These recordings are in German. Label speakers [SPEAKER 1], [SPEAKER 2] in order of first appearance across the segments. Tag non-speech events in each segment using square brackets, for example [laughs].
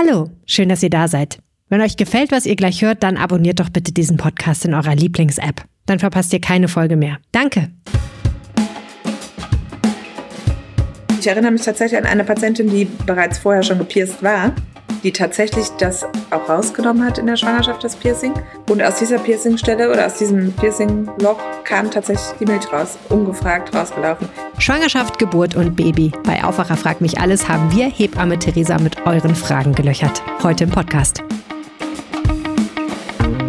[SPEAKER 1] Hallo, schön, dass ihr da seid. Wenn euch gefällt, was ihr gleich hört, dann abonniert doch bitte diesen Podcast in eurer Lieblings-App. Dann verpasst ihr keine Folge mehr. Danke.
[SPEAKER 2] Ich erinnere mich tatsächlich an eine Patientin, die bereits vorher schon gepierst war die tatsächlich das auch rausgenommen hat in der Schwangerschaft, das Piercing. Und aus dieser Piercingstelle oder aus diesem Piercingloch kam tatsächlich die Milch raus, ungefragt rausgelaufen.
[SPEAKER 1] Schwangerschaft, Geburt und Baby. Bei Aufwacher fragt mich alles haben wir Hebamme Theresa mit euren Fragen gelöchert. Heute im Podcast.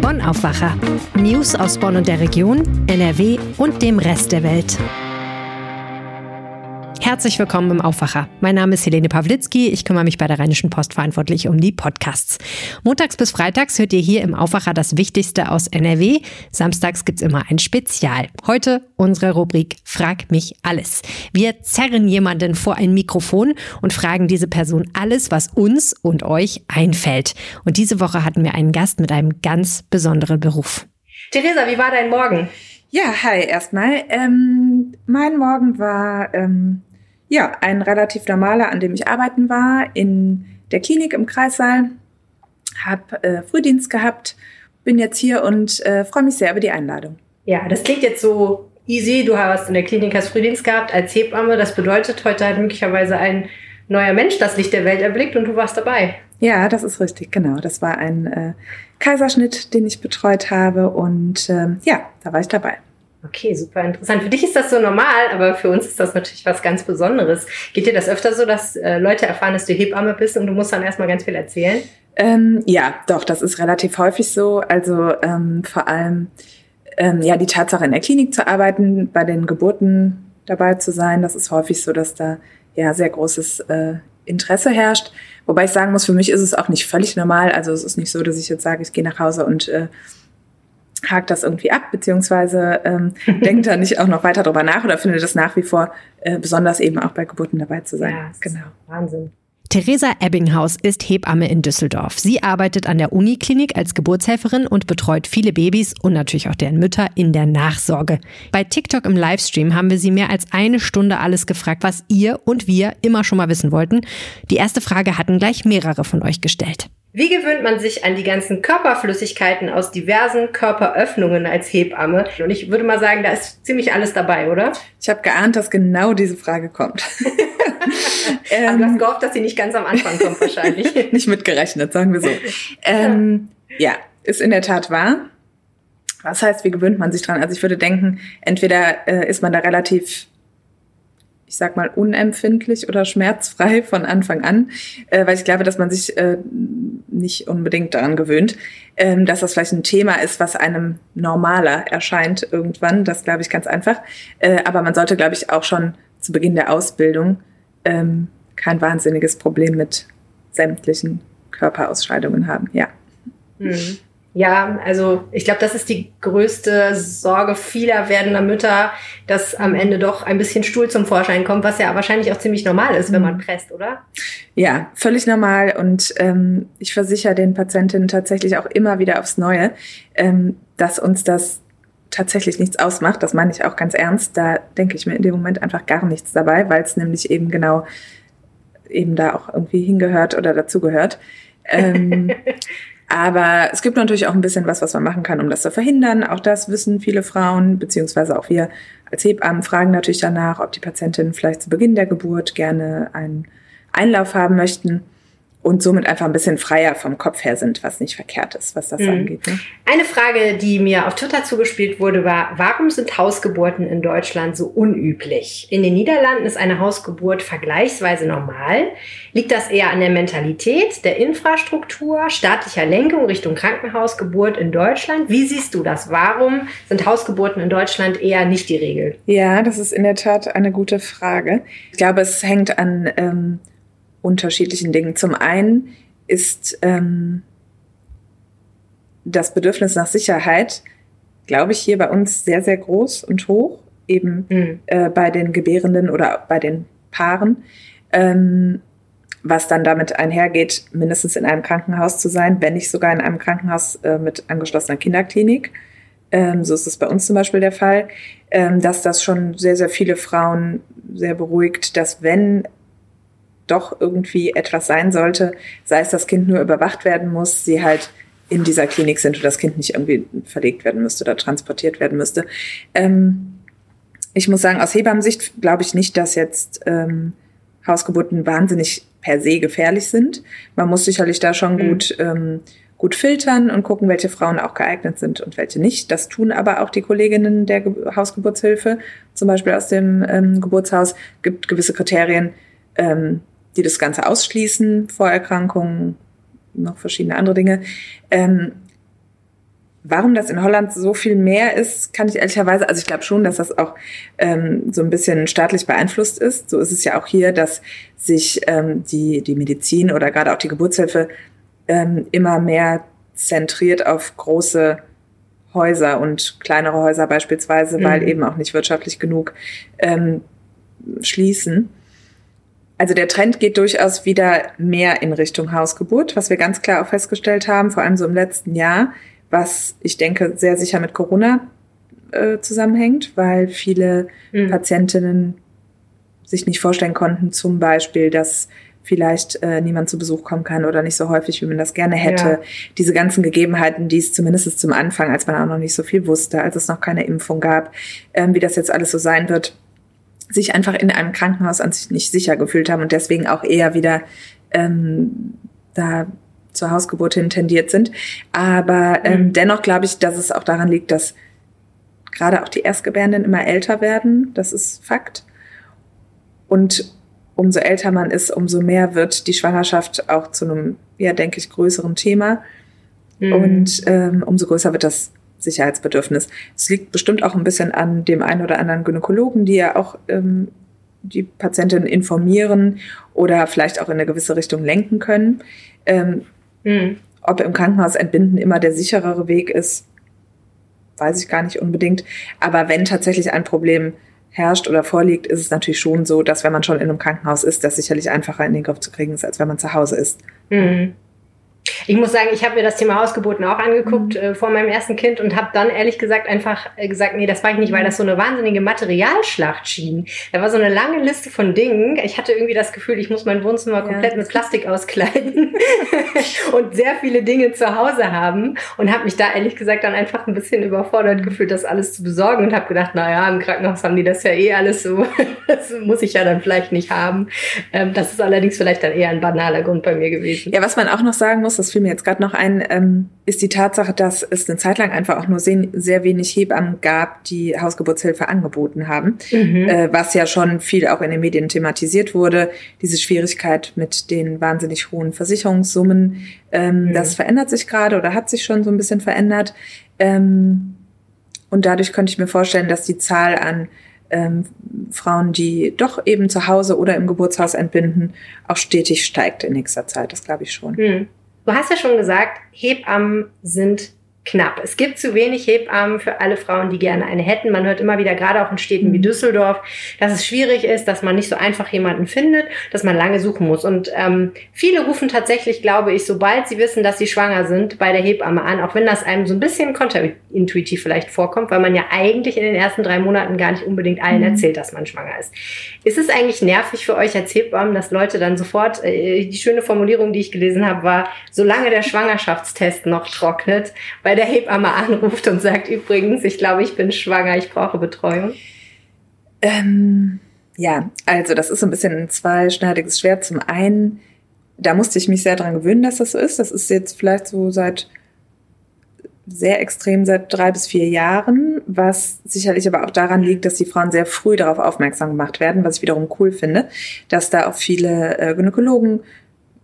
[SPEAKER 1] Bonn Aufwacher. News aus Bonn und der Region, NRW und dem Rest der Welt. Herzlich willkommen im Aufwacher. Mein Name ist Helene Pawlitzki. Ich kümmere mich bei der Rheinischen Post verantwortlich um die Podcasts. Montags bis freitags hört ihr hier im Aufwacher das Wichtigste aus NRW. Samstags gibt's immer ein Spezial. Heute unsere Rubrik Frag mich alles. Wir zerren jemanden vor ein Mikrofon und fragen diese Person alles, was uns und euch einfällt. Und diese Woche hatten wir einen Gast mit einem ganz besonderen Beruf.
[SPEAKER 3] Theresa, wie war dein Morgen?
[SPEAKER 2] Ja, hi erstmal. Ähm, mein Morgen war ähm, ja, ein relativ normaler, an dem ich arbeiten war, in der Klinik im Kreissaal, habe äh, Frühdienst gehabt, bin jetzt hier und äh, freue mich sehr über die Einladung.
[SPEAKER 3] Ja, das klingt jetzt so easy. Du hast in der Klinik hast Frühdienst gehabt als Hebamme. Das bedeutet, heute hat möglicherweise ein neuer Mensch das Licht der Welt erblickt und du warst dabei.
[SPEAKER 2] Ja, das ist richtig, genau. Das war ein äh, Kaiserschnitt, den ich betreut habe und ähm, ja, da war ich dabei.
[SPEAKER 3] Okay, super interessant. Für dich ist das so normal, aber für uns ist das natürlich was ganz Besonderes. Geht dir das öfter so, dass äh, Leute erfahren, dass du Hebamme bist und du musst dann erstmal ganz viel erzählen?
[SPEAKER 2] Ähm, ja, doch, das ist relativ häufig so. Also ähm, vor allem ähm, ja die Tatsache in der Klinik zu arbeiten, bei den Geburten dabei zu sein, das ist häufig so, dass da ja sehr großes äh, Interesse herrscht. Wobei ich sagen muss, für mich ist es auch nicht völlig normal. Also es ist nicht so, dass ich jetzt sage, ich gehe nach Hause und äh, hakt das irgendwie ab, beziehungsweise ähm, [laughs] denkt da nicht auch noch weiter drüber nach oder findet es nach wie vor äh, besonders eben auch bei Geburten dabei zu sein.
[SPEAKER 3] Ja, genau. Wahnsinn.
[SPEAKER 1] Theresa Ebbinghaus ist Hebamme in Düsseldorf. Sie arbeitet an der Uniklinik als Geburtshelferin und betreut viele Babys und natürlich auch deren Mütter in der Nachsorge. Bei TikTok im Livestream haben wir sie mehr als eine Stunde alles gefragt, was ihr und wir immer schon mal wissen wollten. Die erste Frage hatten gleich mehrere von euch gestellt.
[SPEAKER 3] Wie gewöhnt man sich an die ganzen Körperflüssigkeiten aus diversen Körperöffnungen als Hebamme? Und ich würde mal sagen, da ist ziemlich alles dabei, oder?
[SPEAKER 2] Ich habe geahnt, dass genau diese Frage kommt. [laughs]
[SPEAKER 3] ähm, Aber du hast gehofft, dass sie nicht ganz am Anfang kommt, wahrscheinlich. [laughs]
[SPEAKER 2] nicht mitgerechnet, sagen wir so. Ähm, ja, ist in der Tat wahr. Was heißt, wie gewöhnt man sich dran? Also ich würde denken, entweder äh, ist man da relativ ich sag mal, unempfindlich oder schmerzfrei von Anfang an, äh, weil ich glaube, dass man sich äh, nicht unbedingt daran gewöhnt, ähm, dass das vielleicht ein Thema ist, was einem normaler erscheint irgendwann. Das glaube ich ganz einfach. Äh, aber man sollte, glaube ich, auch schon zu Beginn der Ausbildung ähm, kein wahnsinniges Problem mit sämtlichen Körperausscheidungen haben. Ja.
[SPEAKER 3] Mhm. Ja, also ich glaube, das ist die größte Sorge vieler werdender Mütter, dass am Ende doch ein bisschen Stuhl zum Vorschein kommt, was ja wahrscheinlich auch ziemlich normal ist, wenn man mhm. presst, oder?
[SPEAKER 2] Ja, völlig normal. Und ähm, ich versichere den Patientinnen tatsächlich auch immer wieder aufs Neue, ähm, dass uns das tatsächlich nichts ausmacht. Das meine ich auch ganz ernst. Da denke ich mir in dem Moment einfach gar nichts dabei, weil es nämlich eben genau eben da auch irgendwie hingehört oder dazugehört. Ähm, [laughs] Aber es gibt natürlich auch ein bisschen was, was man machen kann, um das zu verhindern. Auch das wissen viele Frauen, beziehungsweise auch wir als Hebammen fragen natürlich danach, ob die Patientinnen vielleicht zu Beginn der Geburt gerne einen Einlauf haben möchten und somit einfach ein bisschen freier vom Kopf her sind, was nicht verkehrt ist, was das mhm. angeht. Ne?
[SPEAKER 3] Eine Frage, die mir auf Twitter zugespielt wurde, war, warum sind Hausgeburten in Deutschland so unüblich? In den Niederlanden ist eine Hausgeburt vergleichsweise normal. Liegt das eher an der Mentalität, der Infrastruktur, staatlicher Lenkung Richtung Krankenhausgeburt in Deutschland? Wie siehst du das? Warum sind Hausgeburten in Deutschland eher nicht die Regel?
[SPEAKER 2] Ja, das ist in der Tat eine gute Frage. Ich glaube, es hängt an ähm, unterschiedlichen Dingen. Zum einen ist ähm, das Bedürfnis nach Sicherheit, glaube ich, hier bei uns sehr, sehr groß und hoch, eben mhm. äh, bei den Gebärenden oder bei den Paaren. Ähm, was dann damit einhergeht, mindestens in einem Krankenhaus zu sein, wenn nicht sogar in einem Krankenhaus äh, mit angeschlossener Kinderklinik. Ähm, so ist es bei uns zum Beispiel der Fall, ähm, dass das schon sehr, sehr viele Frauen sehr beruhigt, dass wenn doch irgendwie etwas sein sollte, sei es das Kind nur überwacht werden muss, sie halt in dieser Klinik sind und das Kind nicht irgendwie verlegt werden müsste oder transportiert werden müsste. Ähm, ich muss sagen, aus Hebammensicht glaube ich nicht, dass jetzt ähm, Hausgeburten wahnsinnig per se gefährlich sind. Man muss sicherlich da schon mhm. gut, ähm, gut filtern und gucken, welche Frauen auch geeignet sind und welche nicht. Das tun aber auch die Kolleginnen der Ge Hausgeburtshilfe, zum Beispiel aus dem ähm, Geburtshaus, gibt gewisse Kriterien, ähm, die das Ganze ausschließen, Vorerkrankungen, noch verschiedene andere Dinge. Ähm, Warum das in Holland so viel mehr ist, kann ich ehrlicherweise, also ich glaube schon, dass das auch ähm, so ein bisschen staatlich beeinflusst ist. So ist es ja auch hier, dass sich ähm, die, die Medizin oder gerade auch die Geburtshilfe ähm, immer mehr zentriert auf große Häuser und kleinere Häuser beispielsweise, mhm. weil eben auch nicht wirtschaftlich genug ähm, schließen. Also der Trend geht durchaus wieder mehr in Richtung Hausgeburt, was wir ganz klar auch festgestellt haben, vor allem so im letzten Jahr was ich denke sehr sicher mit Corona äh, zusammenhängt, weil viele mhm. Patientinnen sich nicht vorstellen konnten, zum Beispiel, dass vielleicht äh, niemand zu Besuch kommen kann oder nicht so häufig, wie man das gerne hätte. Ja. Diese ganzen Gegebenheiten, die es zumindest zum Anfang, als man auch noch nicht so viel wusste, als es noch keine Impfung gab, ähm, wie das jetzt alles so sein wird, sich einfach in einem Krankenhaus an sich nicht sicher gefühlt haben und deswegen auch eher wieder ähm, da zur Hausgeburt hin tendiert sind. Aber ähm, mhm. dennoch glaube ich, dass es auch daran liegt, dass gerade auch die Erstgebärenden immer älter werden. Das ist Fakt. Und umso älter man ist, umso mehr wird die Schwangerschaft auch zu einem, ja, denke ich, größeren Thema. Mhm. Und ähm, umso größer wird das Sicherheitsbedürfnis. Es liegt bestimmt auch ein bisschen an dem einen oder anderen Gynäkologen, die ja auch ähm, die Patientin informieren oder vielleicht auch in eine gewisse Richtung lenken können. Ähm, Mhm. Ob im Krankenhaus entbinden immer der sicherere Weg ist, weiß ich gar nicht unbedingt. Aber wenn tatsächlich ein Problem herrscht oder vorliegt, ist es natürlich schon so, dass wenn man schon in einem Krankenhaus ist, das sicherlich einfacher in den Griff zu kriegen ist, als wenn man zu Hause ist. Mhm.
[SPEAKER 3] Ich muss sagen, ich habe mir das Thema Hausgeburten auch angeguckt mhm. äh, vor meinem ersten Kind und habe dann ehrlich gesagt einfach äh, gesagt, nee, das war ich nicht, weil das so eine wahnsinnige Materialschlacht schien. Da war so eine lange Liste von Dingen. Ich hatte irgendwie das Gefühl, ich muss mein Wohnzimmer ja. komplett mit Plastik auskleiden [laughs] und sehr viele Dinge zu Hause haben und habe mich da ehrlich gesagt dann einfach ein bisschen überfordert gefühlt, das alles zu besorgen und habe gedacht, naja, im Krankenhaus haben die das ja eh alles so. [laughs] das muss ich ja dann vielleicht nicht haben. Ähm, das ist allerdings vielleicht dann eher ein banaler Grund bei mir gewesen.
[SPEAKER 2] Ja, was man auch noch sagen muss, das fiel mir jetzt gerade noch ein, ähm, ist die Tatsache, dass es eine Zeit lang einfach auch nur sehr, sehr wenig Hebammen gab, die Hausgeburtshilfe angeboten haben, mhm. äh, was ja schon viel auch in den Medien thematisiert wurde. Diese Schwierigkeit mit den wahnsinnig hohen Versicherungssummen, ähm, mhm. das verändert sich gerade oder hat sich schon so ein bisschen verändert. Ähm, und dadurch könnte ich mir vorstellen, dass die Zahl an ähm, Frauen, die doch eben zu Hause oder im Geburtshaus entbinden, auch stetig steigt in nächster Zeit. Das glaube ich schon.
[SPEAKER 3] Mhm. Du hast ja schon gesagt, Hebammen sind knapp. Es gibt zu wenig Hebammen für alle Frauen, die gerne eine hätten. Man hört immer wieder, gerade auch in Städten wie mhm. Düsseldorf, dass es schwierig ist, dass man nicht so einfach jemanden findet, dass man lange suchen muss. Und ähm, viele rufen tatsächlich, glaube ich, sobald sie wissen, dass sie schwanger sind, bei der Hebamme an, auch wenn das einem so ein bisschen konterintuitiv vielleicht vorkommt, weil man ja eigentlich in den ersten drei Monaten gar nicht unbedingt allen mhm. erzählt, dass man schwanger ist. Ist es eigentlich nervig für euch als Hebammen, dass Leute dann sofort, äh, die schöne Formulierung, die ich gelesen habe, war, solange der Schwangerschaftstest noch trocknet, weil bei der Hebamme anruft und sagt, übrigens, ich glaube, ich bin schwanger, ich brauche Betreuung?
[SPEAKER 2] Ähm, ja, also das ist so ein bisschen ein zweischneidiges Schwert. Zum einen, da musste ich mich sehr dran gewöhnen, dass das so ist. Das ist jetzt vielleicht so seit sehr extrem seit drei bis vier Jahren, was sicherlich aber auch daran liegt, dass die Frauen sehr früh darauf aufmerksam gemacht werden, was ich wiederum cool finde, dass da auch viele äh, Gynäkologen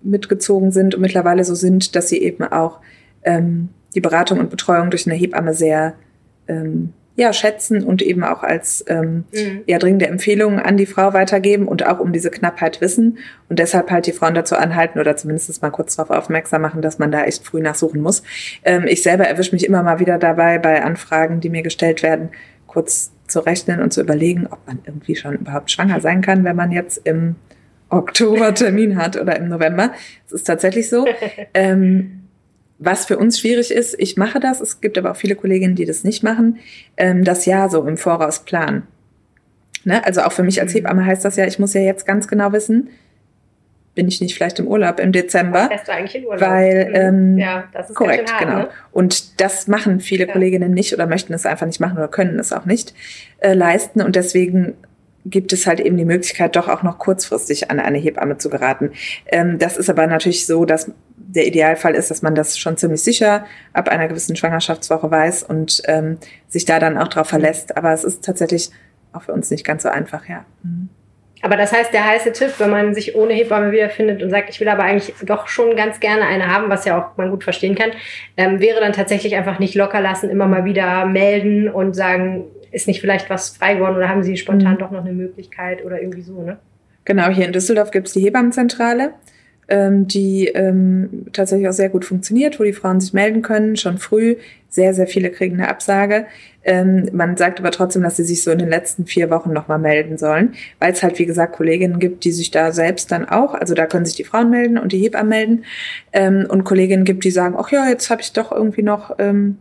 [SPEAKER 2] mitgezogen sind und mittlerweile so sind, dass sie eben auch ähm, die Beratung und Betreuung durch eine Hebamme sehr ähm, ja, schätzen und eben auch als ähm, mhm. eher dringende Empfehlungen an die Frau weitergeben und auch um diese Knappheit wissen und deshalb halt die Frauen dazu anhalten oder zumindest mal kurz darauf aufmerksam machen, dass man da echt früh nachsuchen muss. Ähm, ich selber erwische mich immer mal wieder dabei, bei Anfragen, die mir gestellt werden, kurz zu rechnen und zu überlegen, ob man irgendwie schon überhaupt schwanger sein kann, wenn man jetzt im Oktober Termin hat oder im November. Es ist tatsächlich so. [laughs] Ähm, was für uns schwierig ist, ich mache das, es gibt aber auch viele Kolleginnen, die das nicht machen, ähm, das Jahr so im Voraus planen. Ne? Also auch für mich als mhm. Hebamme heißt das ja, ich muss ja jetzt ganz genau wissen, bin ich nicht vielleicht im Urlaub im Dezember.
[SPEAKER 3] Du eigentlich in Urlaub?
[SPEAKER 2] Weil, ähm,
[SPEAKER 3] ja, das ist
[SPEAKER 2] korrekt,
[SPEAKER 3] hart,
[SPEAKER 2] genau.
[SPEAKER 3] Ne?
[SPEAKER 2] Und das machen viele
[SPEAKER 3] Ja.
[SPEAKER 2] Kolleginnen nicht oder möchten es einfach nicht machen oder können es auch nicht äh, leisten. Und deswegen gibt es halt eben die Möglichkeit, doch auch noch kurzfristig an eine Hebamme zu geraten. Ähm, das ist aber natürlich so, dass der Idealfall ist, dass man das schon ziemlich sicher ab einer gewissen Schwangerschaftswoche weiß und ähm, sich da dann auch drauf verlässt. Aber es ist tatsächlich auch für uns nicht ganz so einfach, ja. Mhm.
[SPEAKER 3] Aber das heißt, der heiße Tipp, wenn man sich ohne Hebamme wiederfindet und sagt, ich will aber eigentlich doch schon ganz gerne eine haben, was ja auch man gut verstehen kann, ähm, wäre dann tatsächlich einfach nicht locker lassen, immer mal wieder melden und sagen, ist nicht vielleicht was frei geworden oder haben Sie spontan
[SPEAKER 2] Mhm.
[SPEAKER 3] doch noch eine Möglichkeit oder irgendwie so, ne?
[SPEAKER 2] Genau, hier in Düsseldorf gibt es die Hebammenzentrale, ähm, die ähm, tatsächlich auch sehr gut funktioniert, wo die Frauen sich melden können, schon früh. Sehr, sehr viele kriegen eine Absage. Ähm, man sagt aber trotzdem, dass sie sich so in den letzten vier Wochen nochmal melden sollen, weil es halt, wie gesagt, Kolleginnen gibt, die sich da selbst dann auch, also da können sich die Frauen melden und die Hebammen melden ähm, und Kolleginnen gibt, die sagen, ach ja, jetzt habe ich doch irgendwie noch ähm,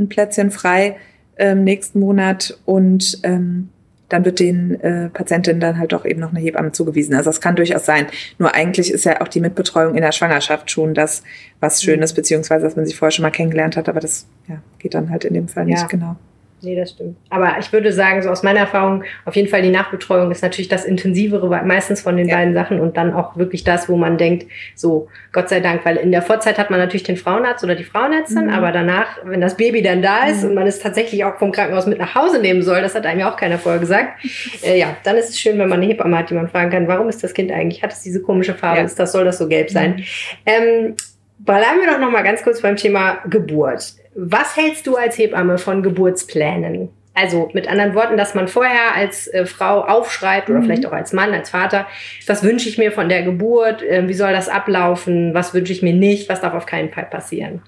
[SPEAKER 2] ein Plätzchen frei ähm, nächsten Monat und ähm, dann wird den äh, Patientinnen dann halt doch eben noch eine Hebamme zugewiesen. Also das kann durchaus sein. Nur eigentlich ist ja auch die Mitbetreuung in der Schwangerschaft schon das, was Schönes,
[SPEAKER 3] Mhm.
[SPEAKER 2] beziehungsweise dass man sich vorher schon mal kennengelernt hat, aber das ja, geht dann halt in dem Fall
[SPEAKER 3] Ja.
[SPEAKER 2] nicht genau.
[SPEAKER 3] Nee, das stimmt. Aber ich würde sagen, so aus meiner Erfahrung, auf jeden Fall die Nachbetreuung ist natürlich das Intensivere meistens von den
[SPEAKER 2] Ja.
[SPEAKER 3] beiden Sachen und dann auch wirklich das, wo man denkt, so, Gott sei Dank, weil in der Vorzeit hat man natürlich den Frauenarzt oder die Frauenärztin,
[SPEAKER 2] Mhm.
[SPEAKER 3] aber danach, wenn das Baby dann da ist
[SPEAKER 2] Mhm.
[SPEAKER 3] und man es tatsächlich auch vom Krankenhaus mit nach Hause nehmen soll, das hat einem ja auch keiner vorher gesagt, [laughs] äh, ja, dann ist es schön, wenn man eine Hebamme hat, die man fragen kann, warum ist das Kind eigentlich, hat es diese komische Farbe,
[SPEAKER 2] Ja.
[SPEAKER 3] ist das, soll das so gelb sein?
[SPEAKER 2] Mhm.
[SPEAKER 3] Ähm, bleiben wir doch noch mal ganz kurz beim Thema Geburt. Was hältst du als Hebamme von Geburtsplänen? Also mit anderen Worten, dass man vorher als äh, Frau aufschreibt oder
[SPEAKER 2] Mhm.
[SPEAKER 3] vielleicht auch als Mann, als Vater, was wünsche ich mir von der Geburt, äh, wie soll das ablaufen, was wünsche ich mir nicht, was darf auf keinen Fall passieren.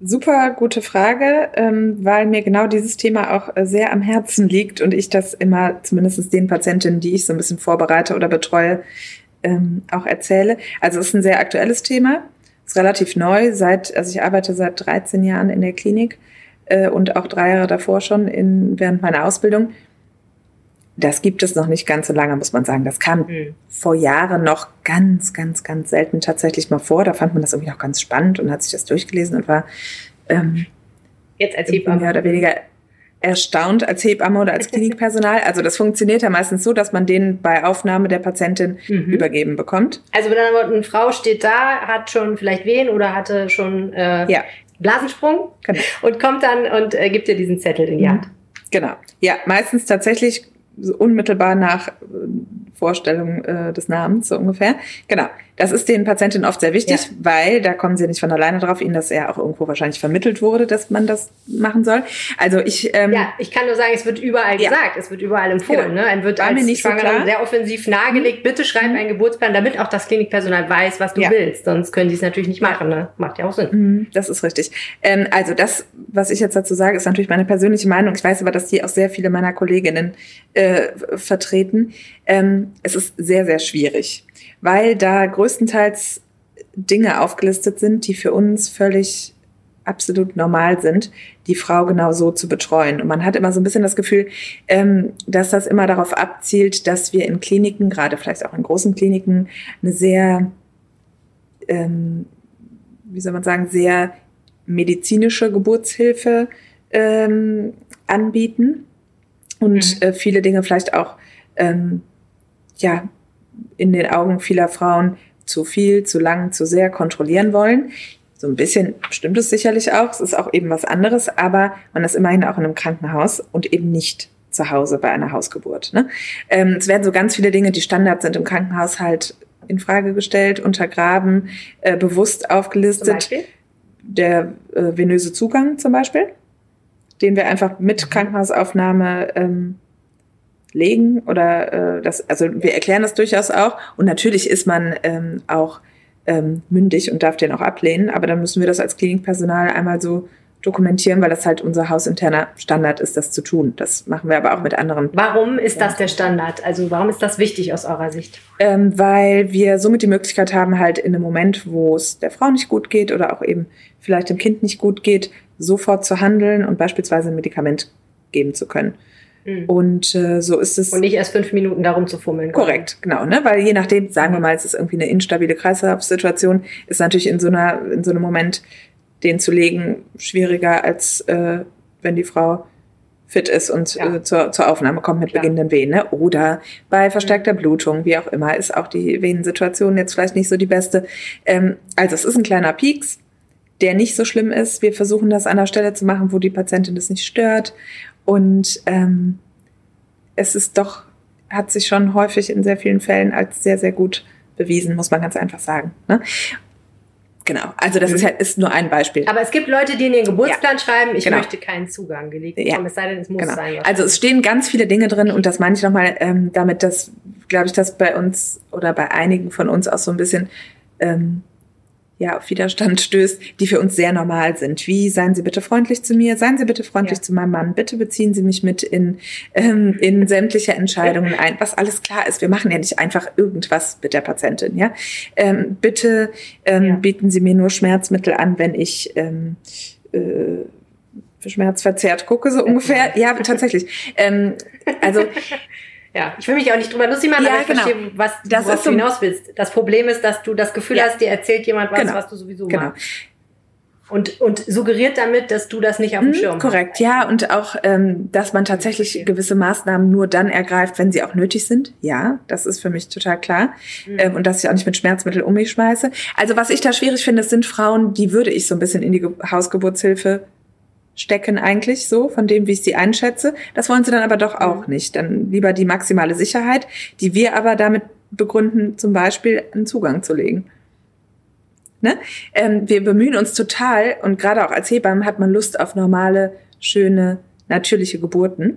[SPEAKER 2] Super gute Frage, ähm, weil mir genau dieses Thema auch äh, sehr am Herzen liegt und ich das immer zumindest den Patientinnen, die ich so ein bisschen vorbereite oder betreue, ähm, auch erzähle. Also es ist ein sehr aktuelles Thema, ist relativ neu. Seit, also ich arbeite seit 13 Jahren in der Klinik äh, und auch drei Jahre davor schon in, während meiner Ausbildung. Das gibt es noch nicht ganz so lange, muss man sagen. Das kam vor Jahren noch ganz, ganz, ganz selten tatsächlich mal vor. Da fand man das irgendwie noch ganz spannend und hat sich das durchgelesen und war ähm,
[SPEAKER 3] Jetzt als
[SPEAKER 2] irgendwie mehr
[SPEAKER 3] Hebamme.
[SPEAKER 2] oder weniger erstaunt als Hebamme oder als [laughs] Klinikpersonal. Also das funktioniert ja meistens so, dass man den bei Aufnahme der Patientin
[SPEAKER 3] Mhm.
[SPEAKER 2] übergeben bekommt.
[SPEAKER 3] Also anderen Worten, eine Frau steht da, hat schon vielleicht Wehen oder hatte schon äh,
[SPEAKER 2] Ja.
[SPEAKER 3] Blasensprung
[SPEAKER 2] Genau.
[SPEAKER 3] und kommt dann und äh, gibt dir diesen Zettel in die
[SPEAKER 2] Mhm.
[SPEAKER 3] Hand.
[SPEAKER 2] Genau. Ja, meistens tatsächlich so unmittelbar nach äh, Vorstellung äh, des Namens, so ungefähr. Genau. Das ist den Patientinnen oft sehr wichtig,
[SPEAKER 3] Ja.
[SPEAKER 2] weil da kommen sie nicht von alleine drauf, ihnen das ja auch irgendwo wahrscheinlich vermittelt wurde, dass man das machen soll. Also ich, ähm,
[SPEAKER 3] Ja, ich kann nur sagen, es wird überall
[SPEAKER 2] Ja.
[SPEAKER 3] gesagt, es wird überall empfohlen.
[SPEAKER 2] Genau.
[SPEAKER 3] Ne? Einem wird
[SPEAKER 2] War mir
[SPEAKER 3] als
[SPEAKER 2] nicht so
[SPEAKER 3] sehr offensiv nahegelegt, bitte schreib einen Geburtsplan, damit auch das Klinikpersonal weiß, was du
[SPEAKER 2] Ja.
[SPEAKER 3] willst. Sonst können die es natürlich nicht machen. Ne? Macht ja auch Sinn.
[SPEAKER 2] Mhm, Das ist richtig. Ähm, also das, was ich jetzt dazu sage, ist natürlich meine persönliche Meinung. Ich weiß aber, dass die auch sehr viele meiner Kolleginnen äh, vertreten. Ähm, es ist sehr, sehr schwierig, weil da größtenteils Dinge aufgelistet sind, die für uns völlig absolut normal sind, die Frau genau so zu betreuen. Und man hat immer so ein bisschen das Gefühl, ähm, dass das immer darauf abzielt, dass wir in Kliniken, gerade vielleicht auch in großen Kliniken, eine sehr ähm, wie soll man sagen, sehr medizinische Geburtshilfe ähm, anbieten und
[SPEAKER 3] Mhm.
[SPEAKER 2] äh, viele Dinge vielleicht auch ja in den Augen vieler Frauen zu viel, zu lang, zu sehr kontrollieren wollen. So ein bisschen stimmt es sicherlich auch. Es ist auch eben was anderes, aber man ist immerhin auch in einem Krankenhaus und eben nicht zu Hause bei einer Hausgeburt. Ne? Ähm, es werden so ganz viele Dinge, die Standard sind im Krankenhaus, halt in Frage gestellt, untergraben, äh, bewusst aufgelistet. Der äh, venöse Zugang zum Beispiel, den wir einfach mit Krankenhausaufnahme ähm, legen oder äh, das, also wir erklären das durchaus auch. Und natürlich ist man ähm, auch ähm, mündig und darf den auch ablehnen, aber dann müssen wir das als Klinikpersonal einmal so dokumentieren, weil das halt unser hausinterner Standard ist, das zu tun. Das machen wir aber auch mit anderen
[SPEAKER 3] Warum ist
[SPEAKER 2] Ja.
[SPEAKER 3] das der Standard? Also warum ist das wichtig aus eurer Sicht?
[SPEAKER 2] ähm, weil wir somit die Möglichkeit haben, halt in einem Moment, wo es der Frau nicht gut geht oder auch eben vielleicht dem Kind nicht gut geht, sofort zu handeln und beispielsweise ein Medikament geben zu können. Mhm. Und äh, so ist es.
[SPEAKER 3] Und nicht erst fünf Minuten darum zu fummeln.
[SPEAKER 2] Korrekt, genau, ne? Weil je nachdem, sagen wir mal, es ist irgendwie eine instabile Kreislaufsituation, ist natürlich in so einer, in so einem Moment den zu legen schwieriger, als äh, wenn die Frau fit ist und ja. äh, zur, zur Aufnahme kommt mit Klar. beginnenden Wehen. Ne? Oder bei verstärkter mhm. Blutung, wie auch immer, ist auch die Venensituation jetzt vielleicht nicht so die beste. Ähm, also es ist ein kleiner Pieks, der nicht so schlimm ist. Wir versuchen das an der Stelle zu machen, wo die Patientin das nicht stört. Und ähm, es ist doch, hat sich schon häufig in sehr vielen Fällen als sehr, sehr gut bewiesen, muss man ganz einfach sagen. Ne? Genau, also das mhm. ist halt ist nur ein Beispiel.
[SPEAKER 3] Aber es gibt Leute, die in ihren Geburtsplan ja. schreiben, ich genau. möchte keinen Zugang gelegt bekommen, ja. es sei denn, es muss genau. sein.
[SPEAKER 2] Also es stehen ganz viele Dinge drin und das meine ich nochmal ähm, damit, dass, glaube ich, dass bei uns oder bei einigen von uns auch so ein bisschen ähm, ja, auf Widerstand stößt, die für uns sehr normal sind. Wie, seien Sie bitte freundlich zu mir, seien Sie bitte freundlich ja. zu meinem Mann, bitte beziehen Sie mich mit in, ähm, in sämtliche Entscheidungen ein, was alles klar ist. Wir machen ja nicht einfach irgendwas mit der Patientin, ja. Ähm, bitte ähm, ja. bieten Sie mir nur Schmerzmittel an, wenn ich ähm, äh, schmerzverzerrt gucke, so ungefähr. Ja, tatsächlich. Ähm, also [laughs]
[SPEAKER 3] Ja, ich will mich auch nicht drüber lustig machen, ja, aber ich genau. verstehe, was das du so hinaus willst. Das Problem ist, dass du das Gefühl ja. hast, dir erzählt jemand was, genau. was du sowieso genau. machst. Und, und suggeriert damit, dass du das nicht auf dem mhm, Schirm
[SPEAKER 2] korrekt. hast. Korrekt, ja. Und auch, ähm, dass man tatsächlich gewisse Maßnahmen nur dann ergreift, wenn sie auch nötig sind. Ja, das ist für mich total klar. Mhm. Ähm, und dass ich auch nicht mit Schmerzmitteln um mich schmeiße. Also was ich da schwierig finde, sind Frauen, die würde ich so ein bisschen in die Hausgeburtshilfe stecken eigentlich so, von dem, wie ich sie einschätze. Das wollen sie dann aber doch auch mhm. nicht. Dann lieber die maximale Sicherheit, die wir aber damit begründen, zum Beispiel einen Zugang zu legen. Ne? Ähm, wir bemühen uns total und gerade auch als Hebammen hat man Lust auf normale, schöne, natürliche Geburten,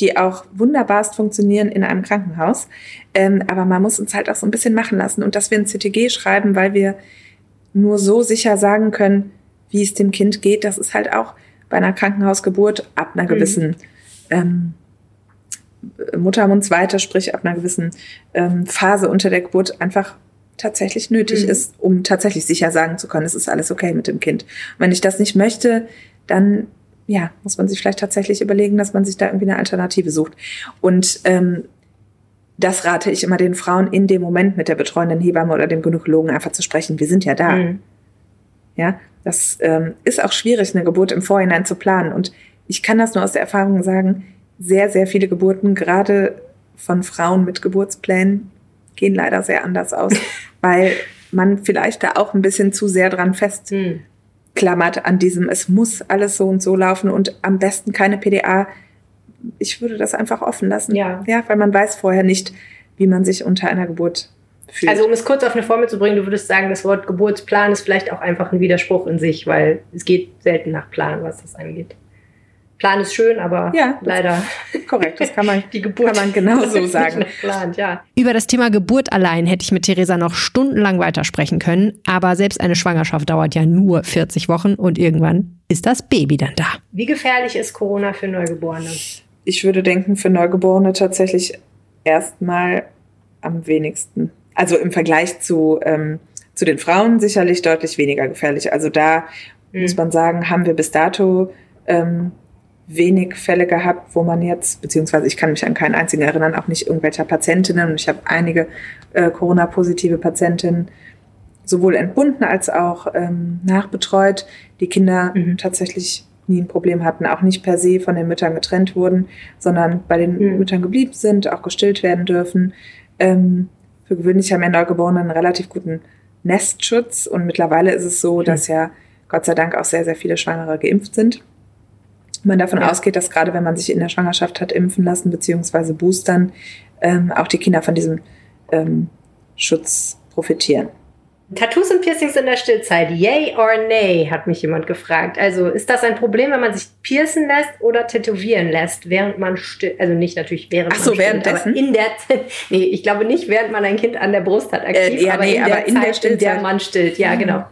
[SPEAKER 2] die auch wunderbarst funktionieren in einem Krankenhaus. Ähm, aber man muss uns halt auch so ein bisschen machen lassen und dass wir ein CTG schreiben, weil wir nur so sicher sagen können, wie es dem Kind geht, das ist halt auch bei einer Krankenhausgeburt ab einer mhm. gewissen ähm, Muttermundsweite, sprich ab einer gewissen ähm, Phase unter der Geburt einfach tatsächlich nötig mhm. ist, um tatsächlich sicher sagen zu können, es ist alles okay mit dem Kind. Und wenn ich das nicht möchte, dann ja, muss man sich vielleicht tatsächlich überlegen, dass man sich da irgendwie eine Alternative sucht. Und ähm, das rate ich immer den Frauen in dem Moment mit der betreuenden Hebamme oder dem Gynäkologen einfach zu sprechen. Wir sind ja da. Mhm. Ja, das ähm, ist auch schwierig, eine Geburt im Vorhinein zu planen. Und ich kann das nur aus der Erfahrung sagen, sehr, sehr viele Geburten, gerade von Frauen mit Geburtsplänen, gehen leider sehr anders aus, [laughs] weil man vielleicht da auch ein bisschen zu sehr dran festklammert hm. an diesem, es muss alles so und so laufen und am besten keine PDA. Ich würde das einfach offen lassen. Ja. Ja, weil man weiß vorher nicht, wie man sich unter einer Geburt
[SPEAKER 3] fühlt. Also um es kurz auf eine Formel zu bringen, du würdest sagen, das Wort Geburtsplan ist vielleicht auch einfach ein Widerspruch in sich, weil es geht selten nach Plan, was das angeht. Plan ist schön, aber ja, leider.
[SPEAKER 2] Korrekt, das kann man, [laughs] die Geburt kann man genauso sagen.
[SPEAKER 1] Geplant, ja. Über das Thema Geburt allein hätte ich mit Theresa noch stundenlang weitersprechen können, aber selbst eine Schwangerschaft dauert ja nur 40 Wochen und irgendwann ist das Baby dann da.
[SPEAKER 3] Wie gefährlich ist Corona für Neugeborene?
[SPEAKER 2] Ich würde denken, für Neugeborene tatsächlich erstmal am wenigsten also im Vergleich zu, ähm, zu den Frauen sicherlich deutlich weniger gefährlich. Also da mhm. muss man sagen, haben wir bis dato ähm, wenig Fälle gehabt, wo man jetzt, beziehungsweise ich kann mich an keinen einzigen erinnern, auch nicht irgendwelcher Patientinnen. Und ich habe einige äh, Corona-positive Patientinnen sowohl entbunden als auch ähm, nachbetreut, die Kinder mhm. tatsächlich nie ein Problem hatten, auch nicht per se von den Müttern getrennt wurden, sondern bei den mhm. Müttern geblieben sind, auch gestillt werden dürfen. Ähm, für gewöhnlich haben ja Neugeborene einen relativ guten Nestschutz und mittlerweile ist es so, mhm. dass ja Gott sei Dank auch sehr, sehr viele Schwangere geimpft sind. Man davon ja. ausgeht, dass gerade wenn man sich in der Schwangerschaft hat impfen lassen, beziehungsweise boostern, ähm, auch die Kinder von diesem ähm, Schutz profitieren.
[SPEAKER 3] Tattoos und Piercings in der Stillzeit, yay or nay, hat mich jemand gefragt. Also ist das ein Problem, wenn man sich piercen lässt oder tätowieren lässt, während man stillt? Also nicht natürlich während
[SPEAKER 2] Ach so, man stillt, währenddessen?
[SPEAKER 3] aber in der [laughs] nee, ich glaube nicht, während man ein Kind an der Brust hat, aktiv, äh, ja, aber, nee, in, aber der in Zeit, der Stillzeit. in der man stillt. Ja, mhm. genau.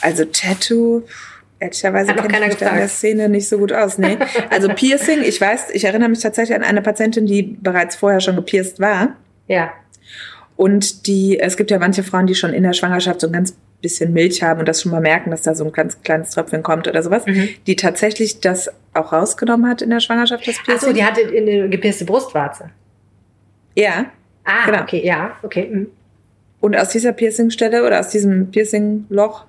[SPEAKER 2] Also Tattoo, ehrlicherweise kenne ich mich da in der Szene nicht so gut aus. Nee. [laughs] Also Piercing, ich weiß, ich erinnere mich tatsächlich an eine Patientin, die bereits vorher schon gepierst war.
[SPEAKER 3] Ja.
[SPEAKER 2] Und die, es gibt ja manche Frauen, die schon in der Schwangerschaft so ein ganz bisschen Milch haben und das schon mal merken, dass da so ein ganz kleines Tröpfchen kommt oder sowas, mhm. die tatsächlich das auch rausgenommen hat in der Schwangerschaft, das
[SPEAKER 3] Piercing. Achso, die hatte eine gepierste Brustwarze.
[SPEAKER 2] Ja.
[SPEAKER 3] Ah, genau. okay, ja, okay. Mhm.
[SPEAKER 2] Und aus dieser Piercingstelle oder aus diesem Piercingloch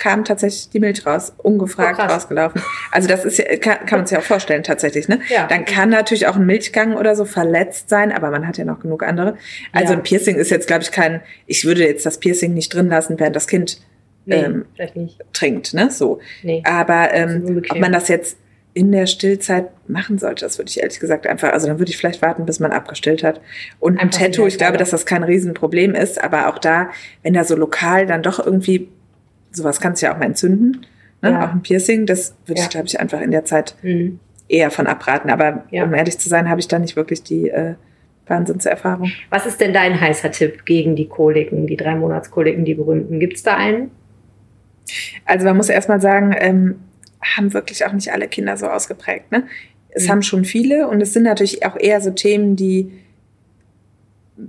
[SPEAKER 2] kam tatsächlich die Milch raus, ungefragt oh, rausgelaufen. Also das ist ja, kann, kann man sich ja auch vorstellen tatsächlich, ne? Ja. Dann kann natürlich auch ein Milchgang oder so verletzt sein, aber man hat ja noch genug andere. Also ja. ein Piercing ist jetzt, glaube ich, kein, ich würde jetzt das Piercing nicht drin lassen, während das Kind nee, ähm, trinkt, ne? So. Nee, aber ähm, ob man das jetzt in der Stillzeit machen sollte, das würde ich ehrlich gesagt einfach, also dann würde ich vielleicht warten, bis man abgestillt hat. Und ein Tattoo, ich glaube, dass das kein Riesenproblem ist, aber auch da, wenn da so lokal dann doch irgendwie sowas kannst du ja auch mal entzünden, ne? Ja. auch ein Piercing, das würde ja. ich, glaube ich, einfach in der Zeit mhm. eher von abraten. Aber ja. um ehrlich zu sein, habe ich da nicht wirklich die äh, Wahnsinnserfahrung.
[SPEAKER 3] Was ist denn dein heißer Tipp gegen die Koliken, die drei Monatskoliken, die berühmten? Gibt es da einen?
[SPEAKER 2] Also man muss erstmal sagen, ähm, haben wirklich auch nicht alle Kinder so ausgeprägt. Ne? Es mhm. haben schon viele und es sind natürlich auch eher so Themen, die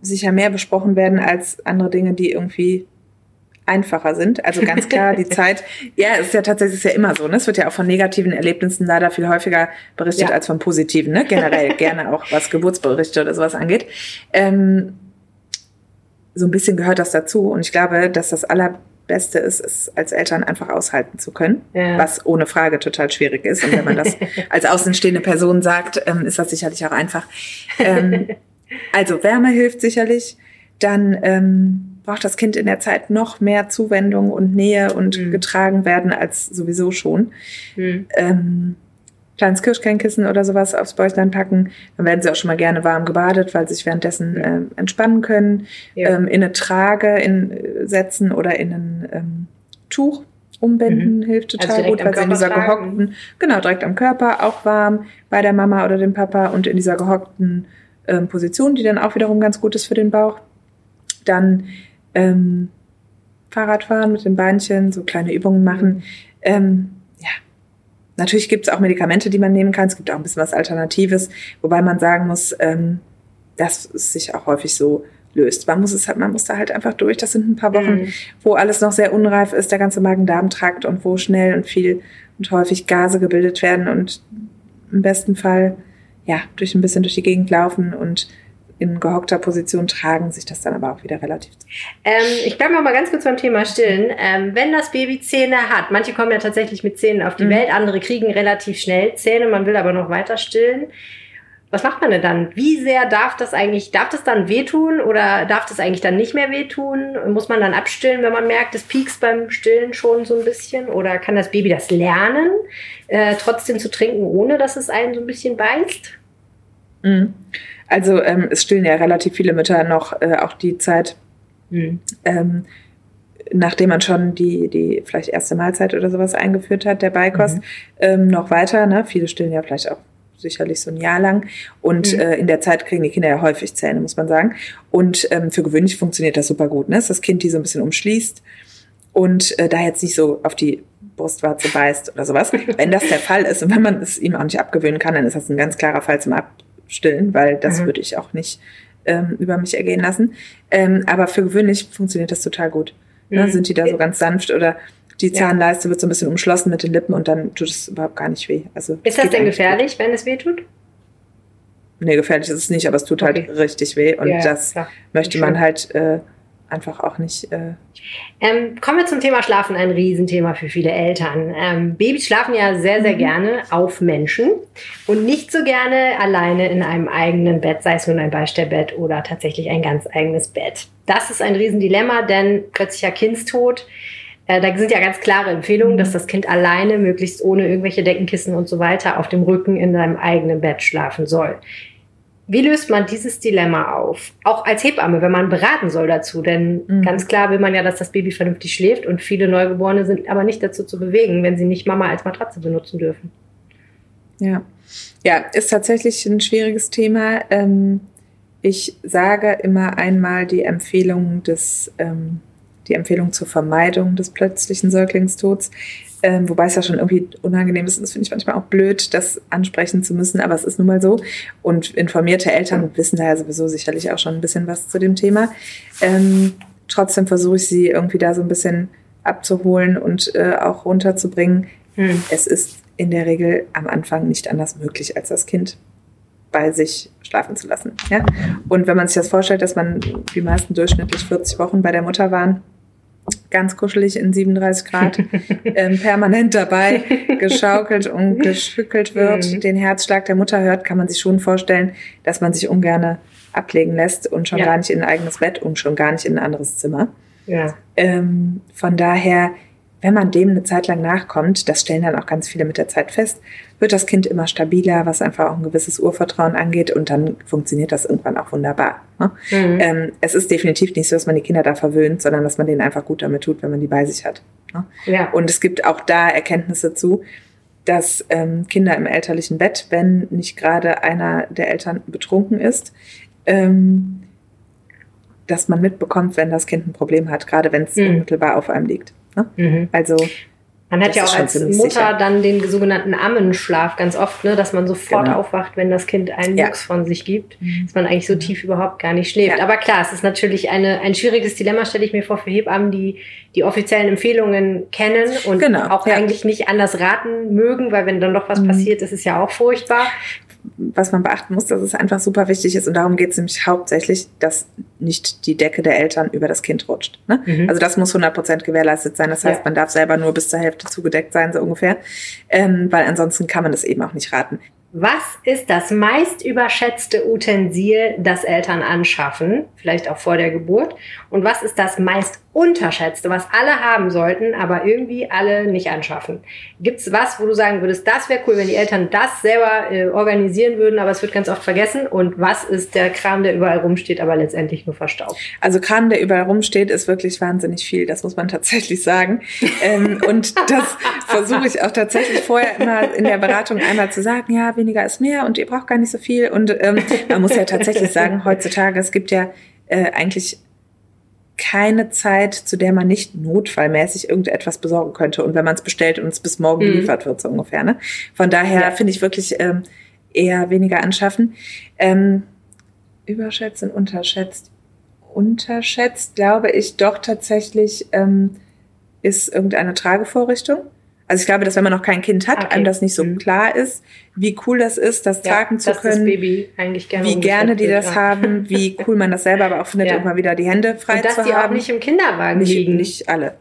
[SPEAKER 2] sicher mehr besprochen werden als andere Dinge, die irgendwie einfacher sind. Also ganz klar, die [laughs] Zeit, ja, es ist ja tatsächlich ist ja immer so. Ne? Es wird ja auch von negativen Erlebnissen leider viel häufiger berichtet ja. als von positiven. Ne? Generell [laughs] gerne auch, was Geburtsberichte oder sowas angeht. Ähm, so ein bisschen gehört das dazu. Und ich glaube, dass das Allerbeste ist, es als Eltern einfach aushalten zu können, ja. was ohne Frage total schwierig ist. Und wenn man das [laughs] als außenstehende Person sagt, ähm, ist das sicherlich auch einfach. Ähm, also Wärme hilft sicherlich. Dann ähm, braucht das Kind in der Zeit noch mehr Zuwendung und Nähe und mhm. getragen werden als sowieso schon. Mhm. Ähm, kleines Kirschkernkissen oder sowas aufs Bäuchlein packen, dann werden sie auch schon mal gerne warm gebadet, weil sie sich währenddessen äh, entspannen können. Ja. Ähm, in eine Trage in, äh, setzen oder in ein ähm, Tuch umbinden mhm. hilft total also gut, weil sie in dieser tragen. gehockten, genau, direkt am Körper, auch warm bei der Mama oder dem Papa und in dieser gehockten ähm, Position, die dann auch wiederum ganz gut ist für den Bauch. Dann ähm, Fahrradfahren mit den Beinchen, so kleine Übungen machen. Ähm, ja, natürlich gibt es auch Medikamente, die man nehmen kann. Es gibt auch ein bisschen was Alternatives, wobei man sagen muss, ähm, dass es sich auch häufig so löst. Man muss es halt, man muss da halt einfach durch. Das sind ein paar Wochen, mhm. wo alles noch sehr unreif ist, der ganze Magen-Darm-Trakt und wo schnell und viel und häufig Gase gebildet werden und im besten Fall ja durch ein bisschen durch die Gegend laufen und in gehockter Position tragen sich das dann aber auch wieder relativ.
[SPEAKER 3] Ähm, ich bleibe mal ganz kurz beim Thema Stillen. Ähm, wenn das Baby Zähne hat, manche kommen ja tatsächlich mit Zähnen auf die mhm. Welt, andere kriegen relativ schnell Zähne, man will aber noch weiter stillen. Was macht man denn dann? Wie sehr darf das eigentlich, darf das dann wehtun oder darf das eigentlich dann nicht mehr wehtun? Muss man dann abstillen, wenn man merkt, es piekst beim Stillen schon so ein bisschen? Oder kann das Baby das lernen, äh, trotzdem zu trinken, ohne dass es einen so ein bisschen beißt?
[SPEAKER 2] Mhm. Also ähm, es stillen ja relativ viele Mütter noch äh, auch die Zeit, mhm. ähm, nachdem man schon die, die vielleicht erste Mahlzeit oder sowas eingeführt hat, der Beikost, mhm. ähm, noch weiter. Ne? Viele stillen ja vielleicht auch sicherlich so ein Jahr lang. Und mhm. äh, in der Zeit kriegen die Kinder ja häufig Zähne, muss man sagen. Und ähm, für gewöhnlich funktioniert das super gut. Ne? Dass das Kind die so ein bisschen umschließt und äh, da jetzt nicht so auf die Brustwarze beißt oder sowas. [laughs] wenn das der Fall ist und wenn man es ihm auch nicht abgewöhnen kann, dann ist das ein ganz klarer Fall zum Ab stillen, weil das mhm. würde ich auch nicht ähm, über mich ergehen lassen. Ähm, aber für gewöhnlich funktioniert das total gut. Ne? Mhm. Sind die da so ganz sanft oder die Zahnleiste wird so ein bisschen umschlossen mit den Lippen und dann tut es überhaupt gar nicht weh. Also,
[SPEAKER 3] ist das denn gefährlich, gut. wenn es weh tut?
[SPEAKER 2] Nee, gefährlich ist es nicht, aber es tut halt okay. halt richtig weh und ja, das klar. möchte man halt äh, einfach auch nicht. Äh
[SPEAKER 3] ähm, kommen wir zum Thema Schlafen, ein Riesenthema für viele Eltern. Ähm, Babys schlafen ja sehr, sehr mhm. gerne auf Menschen und nicht so gerne alleine in einem eigenen Bett, sei es nun ein Beistellbett oder tatsächlich ein ganz eigenes Bett. Das ist ein Riesendilemma, denn plötzlicher Kindstod. Äh, da sind ja ganz klare Empfehlungen, dass das Kind alleine, möglichst ohne irgendwelche Deckenkissen und so weiter, auf dem Rücken in seinem eigenen Bett schlafen soll. Wie löst man dieses Dilemma auf? Auch als Hebamme, wenn man beraten soll dazu. Denn mhm. ganz klar will man ja, dass das Baby vernünftig schläft und viele Neugeborene sind aber nicht dazu zu bewegen, wenn sie nicht Mama als Matratze benutzen dürfen.
[SPEAKER 2] Ja, ja, ist tatsächlich ein schwieriges Thema. Ähm, ich sage immer einmal die Empfehlung des, ähm, die Empfehlung zur Vermeidung des plötzlichen Säuglingstods. Ähm, wobei es ja schon irgendwie unangenehm ist. Das finde ich manchmal auch blöd, das ansprechen zu müssen, aber es ist nun mal so. Und informierte Eltern wissen da ja sowieso sicherlich auch schon ein bisschen was zu dem Thema. Ähm, trotzdem versuche ich sie irgendwie da so ein bisschen abzuholen und äh, auch runterzubringen. Hm. Es ist in der Regel am Anfang nicht anders möglich, als das Kind bei sich schlafen zu lassen. Ja? Und wenn man sich das vorstellt, dass man die meisten durchschnittlich 40 Wochen bei der Mutter waren, ganz kuschelig in 37 Grad, [laughs] ähm, permanent dabei, geschaukelt und [laughs] geschückelt wird, mhm. den Herzschlag der Mutter hört, kann man sich schon vorstellen, dass man sich ungerne ablegen lässt und schon ja. gar nicht in ein eigenes Bett und schon gar nicht in ein anderes Zimmer. Ja. Ähm, von daher wenn man dem eine Zeit lang nachkommt, das stellen dann auch ganz viele mit der Zeit fest, wird das Kind immer stabiler, was einfach auch ein gewisses Urvertrauen angeht und dann funktioniert das irgendwann auch wunderbar. Ne? Mhm. Ähm, es ist definitiv nicht so, dass man die Kinder da verwöhnt, sondern dass man denen einfach gut damit tut, wenn man die bei sich hat. Ne? Ja. Und es gibt auch da Erkenntnisse zu, dass ähm, Kinder im elterlichen Bett, wenn nicht gerade einer der Eltern betrunken ist, ähm, dass man mitbekommt, wenn das Kind ein Problem hat, gerade wenn es mhm. unmittelbar auf einem liegt. Ne? Mhm. Also
[SPEAKER 3] man hat ja auch als Mutter sicher. dann den sogenannten Ammenschlaf ganz oft, ne, dass man sofort genau. aufwacht, wenn das Kind einen ja. Mucks von sich gibt, mhm. dass man eigentlich so tief überhaupt gar nicht schläft. Ja. Aber klar, es ist natürlich eine, ein schwieriges Dilemma, stelle ich mir vor, für Hebammen, die die offiziellen Empfehlungen kennen und genau. auch ja. eigentlich nicht anders raten mögen, weil wenn dann doch was mhm. passiert, ist es ja auch furchtbar
[SPEAKER 2] was man beachten muss, dass es einfach super wichtig ist. Und darum geht es nämlich hauptsächlich, dass nicht die Decke der Eltern über das Kind rutscht. Ne? Mhm. Also das muss 100% gewährleistet sein. Das heißt, ja. man darf selber nur bis zur Hälfte zugedeckt sein, so ungefähr. Ähm, weil ansonsten kann man das eben auch nicht raten.
[SPEAKER 3] Was ist das meist überschätzte Utensil, das Eltern anschaffen, vielleicht auch vor der Geburt? Und was ist das meist unterschätzte, was alle haben sollten, aber irgendwie alle nicht anschaffen? Gibt es was, wo du sagen würdest, das wäre cool, wenn die Eltern das selber äh, organisieren würden, aber es wird ganz oft vergessen? Und was ist der Kram, der überall rumsteht, aber letztendlich nur verstaubt?
[SPEAKER 2] Also Kram, der überall rumsteht, ist wirklich wahnsinnig viel, das muss man [laughs] tatsächlich sagen. ähm, und das versuche ich auch tatsächlich vorher immer in der Beratung einmal zu sagen, ja, weniger ist mehr und ihr braucht gar nicht so viel. Und ähm, man muss ja tatsächlich sagen, heutzutage, es gibt ja äh, eigentlich keine Zeit, zu der man nicht notfallmäßig irgendetwas besorgen könnte. Und wenn man es bestellt und es bis morgen mhm. geliefert wird, so ungefähr. Ne? Von daher ja. finde ich wirklich ähm, eher weniger anschaffen. Ähm, überschätzt und unterschätzt. Unterschätzt, glaube ich, doch tatsächlich ähm, ist irgendeine Tragevorrichtung. Also ich glaube, dass wenn man noch kein Kind hat, okay. einem das nicht so mhm. klar ist, wie cool das ist, das ja, tragen zu können.
[SPEAKER 3] Gerne
[SPEAKER 2] wie gerne die das ja. haben, wie [laughs] cool man das selber aber auch findet, ja. immer wieder die Hände frei Und
[SPEAKER 3] dass
[SPEAKER 2] zu
[SPEAKER 3] die haben. auch nicht im Kinderwagen
[SPEAKER 2] nicht,
[SPEAKER 3] liegen.
[SPEAKER 2] Nicht alle.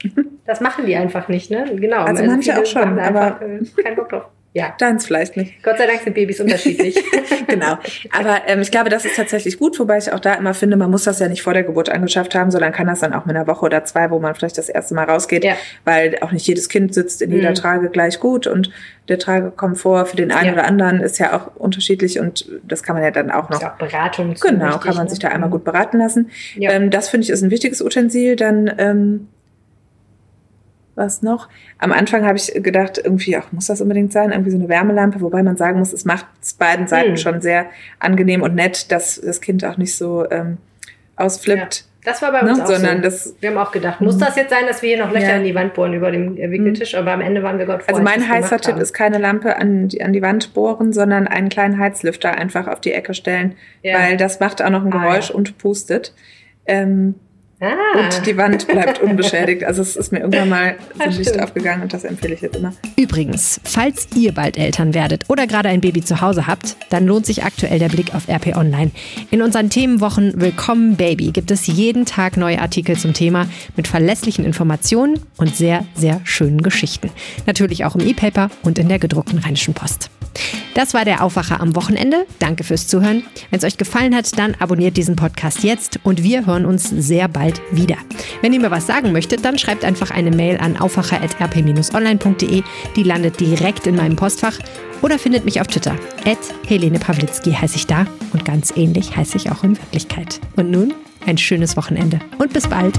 [SPEAKER 3] Das machen die einfach nicht, ne? Genau.
[SPEAKER 2] Also, also manche auch schon, aber
[SPEAKER 3] äh, kein Bock drauf.
[SPEAKER 2] Ja. Deins vielleicht nicht.
[SPEAKER 3] Gott sei Dank sind Babys unterschiedlich. [laughs]
[SPEAKER 2] genau. Aber ähm, ich glaube, das ist tatsächlich gut, wobei ich auch da immer finde, man muss das ja nicht vor der Geburt angeschafft haben, sondern kann das dann auch mit einer Woche oder zwei, wo man vielleicht das erste Mal rausgeht, ja. weil auch nicht jedes Kind sitzt in jeder mhm. Trage gleich gut und der Tragekomfort für den einen ja. oder anderen ist ja auch unterschiedlich und das kann man ja dann auch noch. Ist
[SPEAKER 3] auch Beratung.
[SPEAKER 2] Genau, wichtig, kann man ne? sich da einmal mhm. gut beraten lassen. Ja. Ähm, das finde ich ist ein wichtiges Utensil. Dann ähm, was noch? Am Anfang habe ich gedacht, irgendwie, ach, muss das unbedingt sein? Irgendwie so eine Wärmelampe, wobei man sagen muss, es macht es beiden Seiten hm. schon sehr angenehm und nett, dass das Kind auch nicht so ähm, ausflippt. Ja.
[SPEAKER 3] Das war bei uns
[SPEAKER 2] ne?
[SPEAKER 3] auch
[SPEAKER 2] Sondern
[SPEAKER 3] so.
[SPEAKER 2] Das,
[SPEAKER 3] wir haben auch gedacht, muss mhm. das jetzt sein, dass wir hier noch Löcher ja. in die Wand bohren über dem Wickeltisch? Aber am Ende waren wir Gott
[SPEAKER 2] froh. Also mein heißer Tipp ist keine Lampe an die, an die Wand bohren, sondern einen kleinen Heizlüfter einfach auf die Ecke stellen, ja. weil das macht auch noch ein Geräusch ah, ja. und pustet. Ähm, Ah. Und die Wand bleibt unbeschädigt. Also es ist mir irgendwann mal [laughs] so ein Licht aufgegangen und das empfehle ich jetzt immer.
[SPEAKER 1] Übrigens, falls ihr bald Eltern werdet oder gerade ein Baby zu Hause habt, dann lohnt sich aktuell der Blick auf RP Online. In unseren Themenwochen Willkommen Baby gibt es jeden Tag neue Artikel zum Thema mit verlässlichen Informationen und sehr, sehr schönen Geschichten. Natürlich auch im E-Paper und in der gedruckten Rheinischen Post. Das war der Aufwacher am Wochenende. Danke fürs Zuhören. Wenn es euch gefallen hat, dann abonniert diesen Podcast jetzt und wir hören uns sehr bald wieder. Wenn ihr mir was sagen möchtet, dann schreibt einfach eine Mail an aufwacher.rp-online.de. Die landet direkt in meinem Postfach oder findet mich auf Twitter. At Helene Pawlitzki heiße ich da und ganz ähnlich heiße ich auch in Wirklichkeit. Und nun ein schönes Wochenende und bis bald.